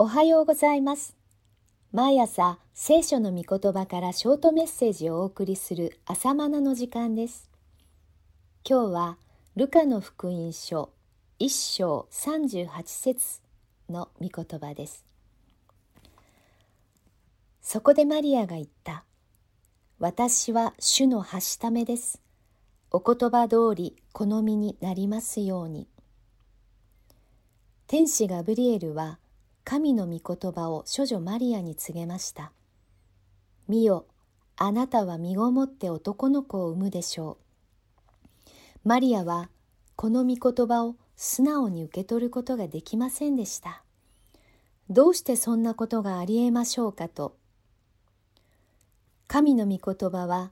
おはようございます。毎朝聖書の御言葉からショートメッセージをお送りする朝マナの時間です。今日はルカの福音書1章38節の御言葉です。そこでマリアが言った。私は主のはしためです。お言葉通り好みになりますように。天使ガブリエルは神の御言葉を処女マリアに告げました。見よ、あなたは身ごもって男の子を産むでしょう。マリアはこの御言葉を素直に受け取ることができませんでした。どうしてそんなことがありえましょうかと。神の御言葉は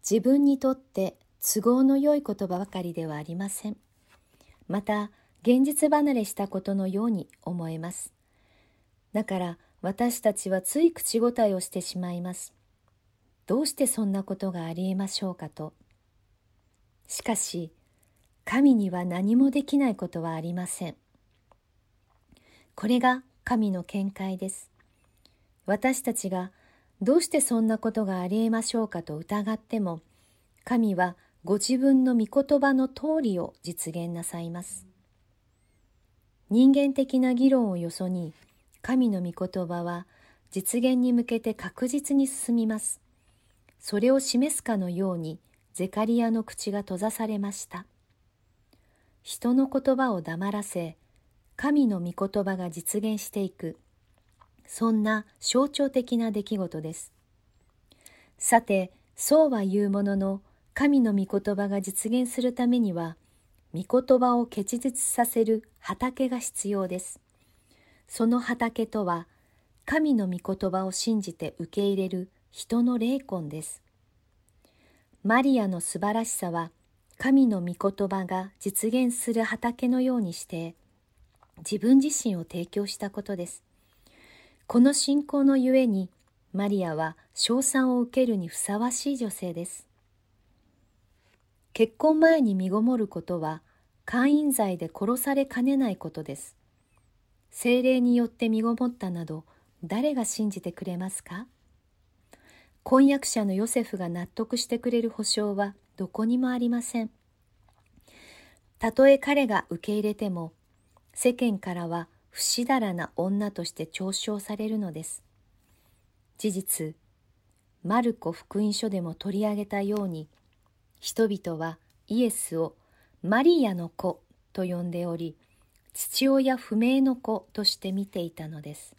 自分にとって都合の良い言葉ばかりではありません。また、現実離れしたことのように思えます。だから私たちはつい口答えをしてしまいます。どうしてそんなことがありえましょうかと。しかし、神には何もできないことはありません。これが神の見解です。私たちがどうしてそんなことがありえましょうかと疑っても、神はご自分の御言葉の通りを実現なさいます。人間的な議論をよそに、神の御言葉は実現に向けて確実に進みます。それを示すかのように、ゼカリアの口が閉ざされました。人の言葉を黙らせ、神の御言葉が実現していく、そんな象徴的な出来事です。さて、そうは言うものの、神の御言葉が実現するためには、御言葉を結実させる畑が必要です。その畑とは、神の御言葉を信じて受け入れる人の霊魂です。マリアの素晴らしさは、神の御言葉が実現する畑のようにして、自分自身を提供したことです。この信仰のゆえに、マリアは称賛を受けるにふさわしい女性です。結婚前に身ごもることは、姦淫罪で殺されかねないことです。精霊によって身ごもったなど、誰が信じてくれますか？婚約者のヨセフが納得してくれる保証はどこにもありません。たとえ彼が受け入れても、世間からは不死だらな女として嘲笑されるのです。事実、マルコ福音書でも取り上げたように、人々はイエスをマリアの子と呼んでおり、父親不明の子として見ていたのです。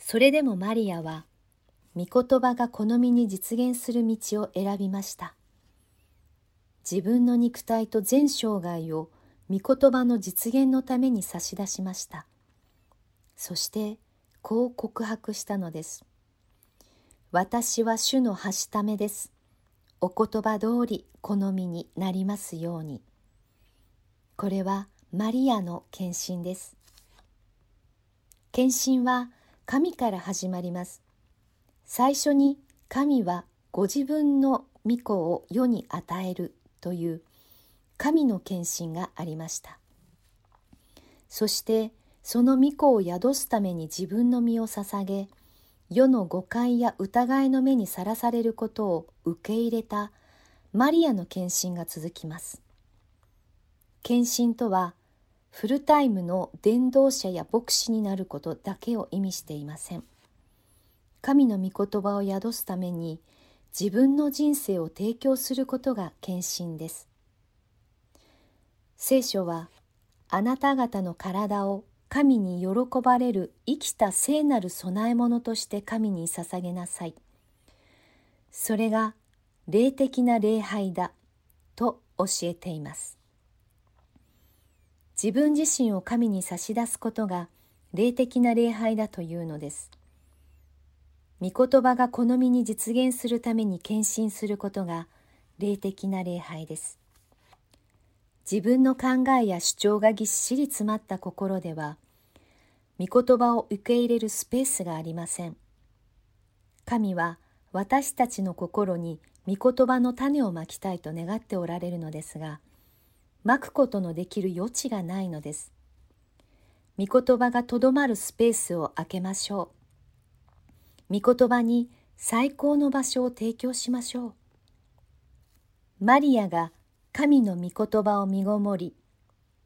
それでもマリアは、御言葉が好みに実現する道を選びました。自分の肉体と全生涯を御言葉の実現のために差し出しました。そして、こう告白したのです。私は主のはしためです。お言葉通り好みになりますように。これはマリアの献身です。献身は神から始まります。最初に神はご自分の御子を世に与えるという神の献身がありました。そしてその御子を宿すために自分の身を捧げ、世の誤解や疑いの目にさらされることを受け入れたマリアの献身が続きます。献身とは、フルタイムの伝道者や牧師になることだけを意味していません。神の御言葉を宿すために自分の人生を提供することが献身です。聖書は、あなた方の体を神に喜ばれる生きた聖なる供え物として神に捧げなさい。それが霊的な礼拝だと教えています。自分自身を神に差し出すことが霊的な礼拝だというのです。御言葉が好みに実現するために献身することが霊的な礼拝です。自分の考えや主張がぎっしり詰まった心では、御言葉を受け入れるスペースがありません。神は私たちの心に御言葉の種をまきたいと願っておられるのですが、まくことのできる余地がないのです。御言葉がとどまるスペースを空けましょう。御言葉に最高の場所を提供しましょう。マリアが神の御言葉を身ごもり、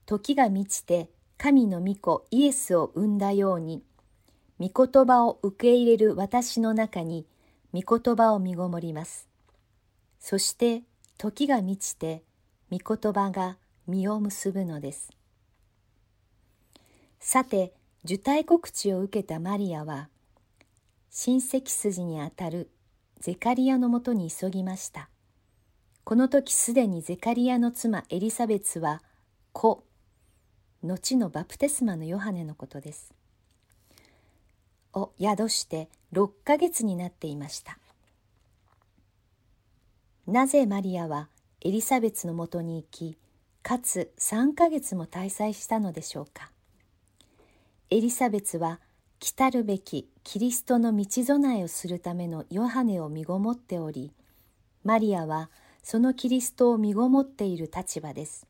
時が満ちて神の御子イエスを生んだように、御言葉を受け入れる私の中に御言葉を身ごもります。そして時が満ちて御言葉が実を結ぶのです。さて、受胎告知を受けたマリアは、親戚筋にあたるゼカリアのもとに急ぎました。この時すでにゼカリアの妻エリザベツは子、後のバプテスマのヨハネのことです。を宿して6ヶ月になっていました。なぜマリアはエリザベツのもとに行き、かつ3ヶ月も滞在したのでしょうか。エリザベツは来たるべきキリストの道備えをするためのヨハネを身ごもっており、マリアはそのキリストを身ごもっている立場です。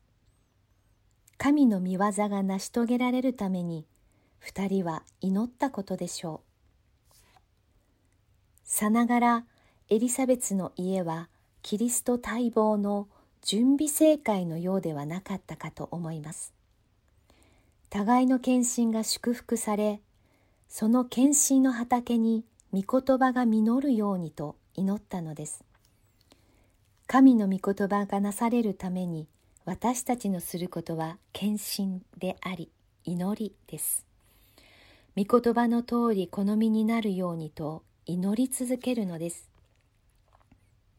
神の御業が成し遂げられるために、二人は祈ったことでしょう。さながらエリザベツの家はキリスト待望の準備正解のようではなかったかと思います。互いの献身が祝福され、その献身の畑に御言葉が実るようにと祈ったのです。神の御言葉がなされるために私たちのすることは献身であり祈りです。御言葉の通り好みになるようにと祈り続けるのです。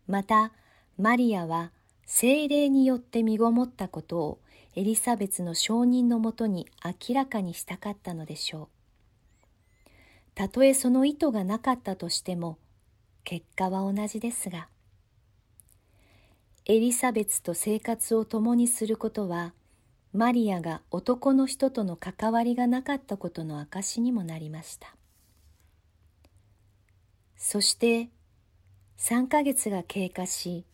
また、マリアは精霊によって身ごもったことをエリザベスの証人のもとに明らかにしたかったのでしょう。たとえその意図がなかったとしても、結果は同じですが、エリザベスと生活を共にすることは、マリアが男の人との関わりがなかったことの証にもなりました。そして3ヶ月が経過し、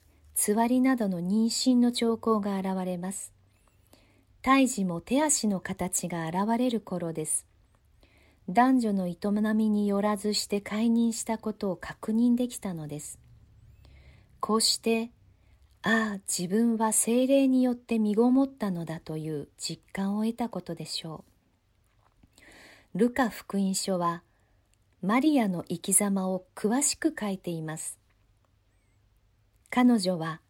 つわりなどの妊娠の兆候が現れます。胎児も手足の形が現れる頃です。男女の営みによらずして解任したことを確認できたのです。こうしてああ自分は精霊によって身ごもったのだという実感を得たことでしょうルカ福音書はマリアの生き様を詳しく書いています彼女は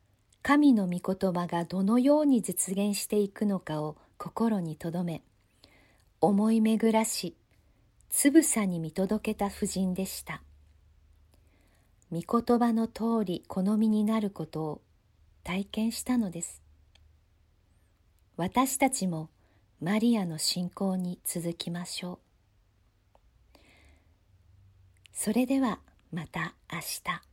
神の御言葉がどのように実現していくのかを心に留め思い巡らしつぶさに見届けた婦人でした。御言葉の通り好みになることを体験したのです。私たちもマリアの信仰に続きましょう。それではまた明日。